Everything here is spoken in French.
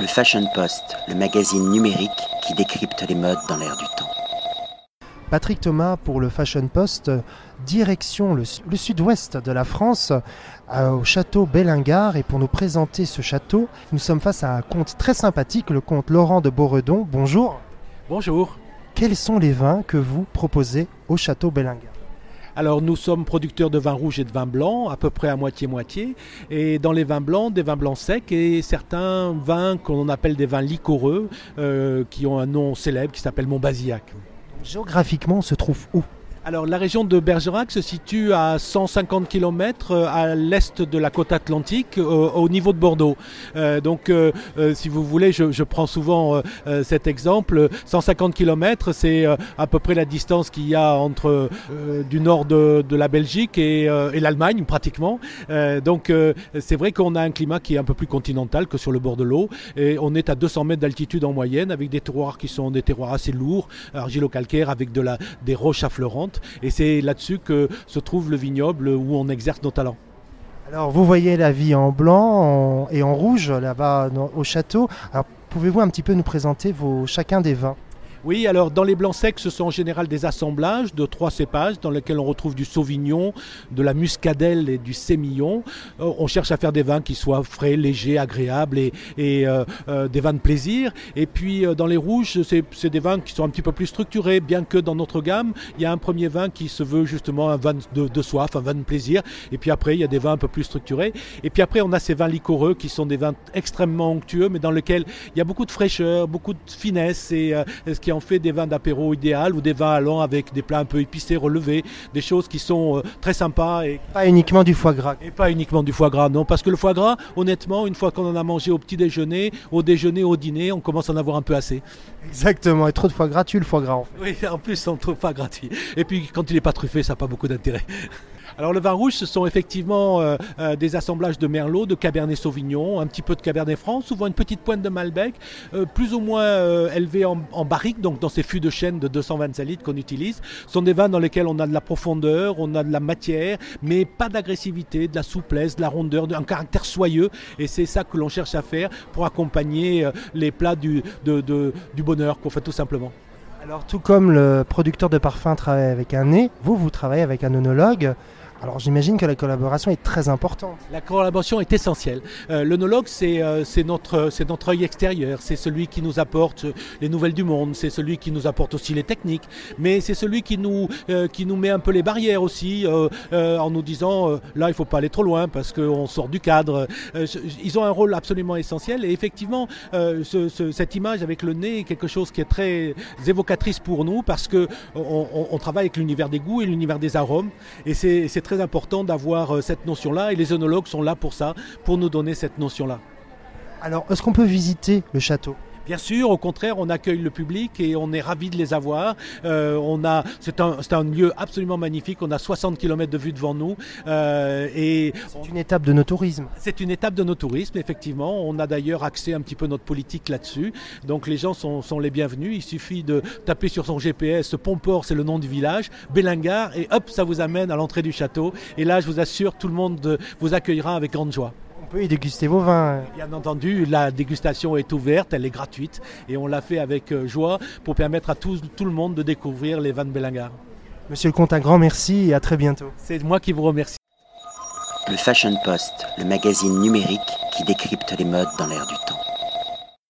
Le Fashion Post, le magazine numérique qui décrypte les modes dans l'air du temps. Patrick Thomas pour le Fashion Post, direction le, le sud-ouest de la France, euh, au château Bellingar. Et pour nous présenter ce château, nous sommes face à un comte très sympathique, le comte Laurent de Beauredon. Bonjour. Bonjour. Quels sont les vins que vous proposez au château Bellingar Alors nous sommes producteurs de vins rouges et de vins blancs, à peu près à moitié-moitié. Et dans les vins blancs, des vins blancs secs et certains vins qu'on appelle des vins liquoreux, euh, qui ont un nom célèbre qui s'appelle Montbazillac. Géographiquement, on se trouve où? Alors la région de Bergerac se situe à 150 km à l'est de la côte atlantique, euh, au niveau de Bordeaux. Euh, donc euh, euh, si vous voulez, je, prends souvent euh, euh, cet exemple. 150 km, c'est euh, à peu près la distance qu'il y a entre euh, du nord de, la Belgique et, euh, et l'Allemagne pratiquement. Euh, donc euh, c'est vrai qu'on a un climat qui est un peu plus continental que sur le bord de l'eau. Et on est à 200 mètres d'altitude en moyenne avec des terroirs qui sont des terroirs assez lourds, argilo-calcaires avec de la, des roches affleurantes. Et c'est là-dessus que se trouve le vignoble où on exerce nos talents. Alors, vous voyez la vie en blanc et en rouge là-bas au château. Alors, pouvez-vous un petit peu nous présenter chacun des vins? Oui, alors dans les blancs secs, ce sont en général des assemblages de trois cépages dans lesquels on retrouve du sauvignon, de la muscadelle et du sémillon. Euh, on cherche à faire des vins qui soient frais, légers, agréables et, et, euh, euh, des vins de plaisir. Et puis euh, dans les rouges, c'est des vins qui sont un petit peu plus structurés, bien que dans notre gamme, il y a un premier vin qui se veut justement un vin de, de soif, un vin de plaisir. Et puis après, il y a des vins un peu plus structurés. Et puis après, on a ces vins liquoreux qui sont des vins extrêmement onctueux, mais dans lesquels il y a beaucoup de fraîcheur, beaucoup de finesse, et euh, ce qui en fait des vins d'apéro idéal ou des vins allant avec des plats un peu épicés, relevés, des choses qui sont euh, très sympas et, Pas uniquement du foie gras. et pas uniquement du foie gras, non, parce que le foie gras, honnêtement, une fois qu'on en a mangé au petit déjeuner, au déjeuner, au dîner, on commence à en avoir un peu assez. Exactement. Et trop de foie gras tue le foie gras. En fait. Oui, en plus, on ne trouve pas gratuit. Et puis, quand il n'est pas truffé, ça n'a pas beaucoup d'intérêt. Alors, le vin rouge, ce sont effectivement euh, euh, des assemblages de Merlot, de Cabernet Sauvignon, un petit peu de Cabernet Franc, souvent une petite pointe de Malbec, euh, plus ou moins élevés en, en barrique, donc dans ces fûts de chêne de 225 litres qu'on utilise. Ce sont des vins dans lesquels on a de la profondeur, on a de la matière, mais pas d'agressivité, de la souplesse, de la rondeur, un caractère soyeux. Et c'est ça que l'on cherche à faire pour accompagner euh, les plats du, bonheur, qu'on fait tout simplement. Alors, tout comme le producteur de parfum travaille avec un nez, vous, vous travaillez avec un œnologue. Alors, j'imagine que la collaboration est très importante. La collaboration est essentielle. Euh, L'œnologue, c'est euh, notre, notre œil extérieur, c'est celui qui nous apporte les nouvelles du monde, c'est celui qui nous apporte aussi les techniques, mais c'est celui qui nous, euh, qui nous met un peu les barrières aussi, euh, euh, en nous disant euh, là, il faut pas aller trop loin parce qu'on sort du cadre. Euh, ils ont un rôle absolument essentiel et effectivement, euh, ce- ce- cette image avec le nez est quelque chose qui est très évocatrice pour nous parce que on, on- on travaille avec l'univers des goûts et l'univers des arômes et c'est c'est très important d'avoir euh, cette notion-là et les œnologues sont là pour ça, pour nous donner cette notion-là. Alors, est-ce qu'on peut visiter le château? Bien sûr, au contraire, on accueille le public et on est ravis de les avoir. Euh, on a, c'est un, c'est un lieu absolument magnifique. On a 60 km de vue devant nous euh, et C'est une étape de nos tourismes. c'est une étape de nos tourismes, effectivement. On a d'ailleurs axé un petit peu notre politique là-dessus. Donc les gens sont, sont les bienvenus. Il suffit de taper sur son GPS, Pomport, c'est le nom du village, Bellingar, et hop, ça vous amène à l'entrée du château. Et là, je vous assure, tout le monde vous accueillera avec grande joie. On peut y déguster vos vins. Bien entendu, la dégustation est ouverte, elle est gratuite, et on l'a fait avec euh, joie pour permettre à tout, tout le monde de découvrir les vins de Bellingar. Monsieur le comte, un grand merci et à très bientôt. C'est moi qui vous remercie. Le Fashion Post, le magazine numérique qui décrypte les modes dans l'air du temps.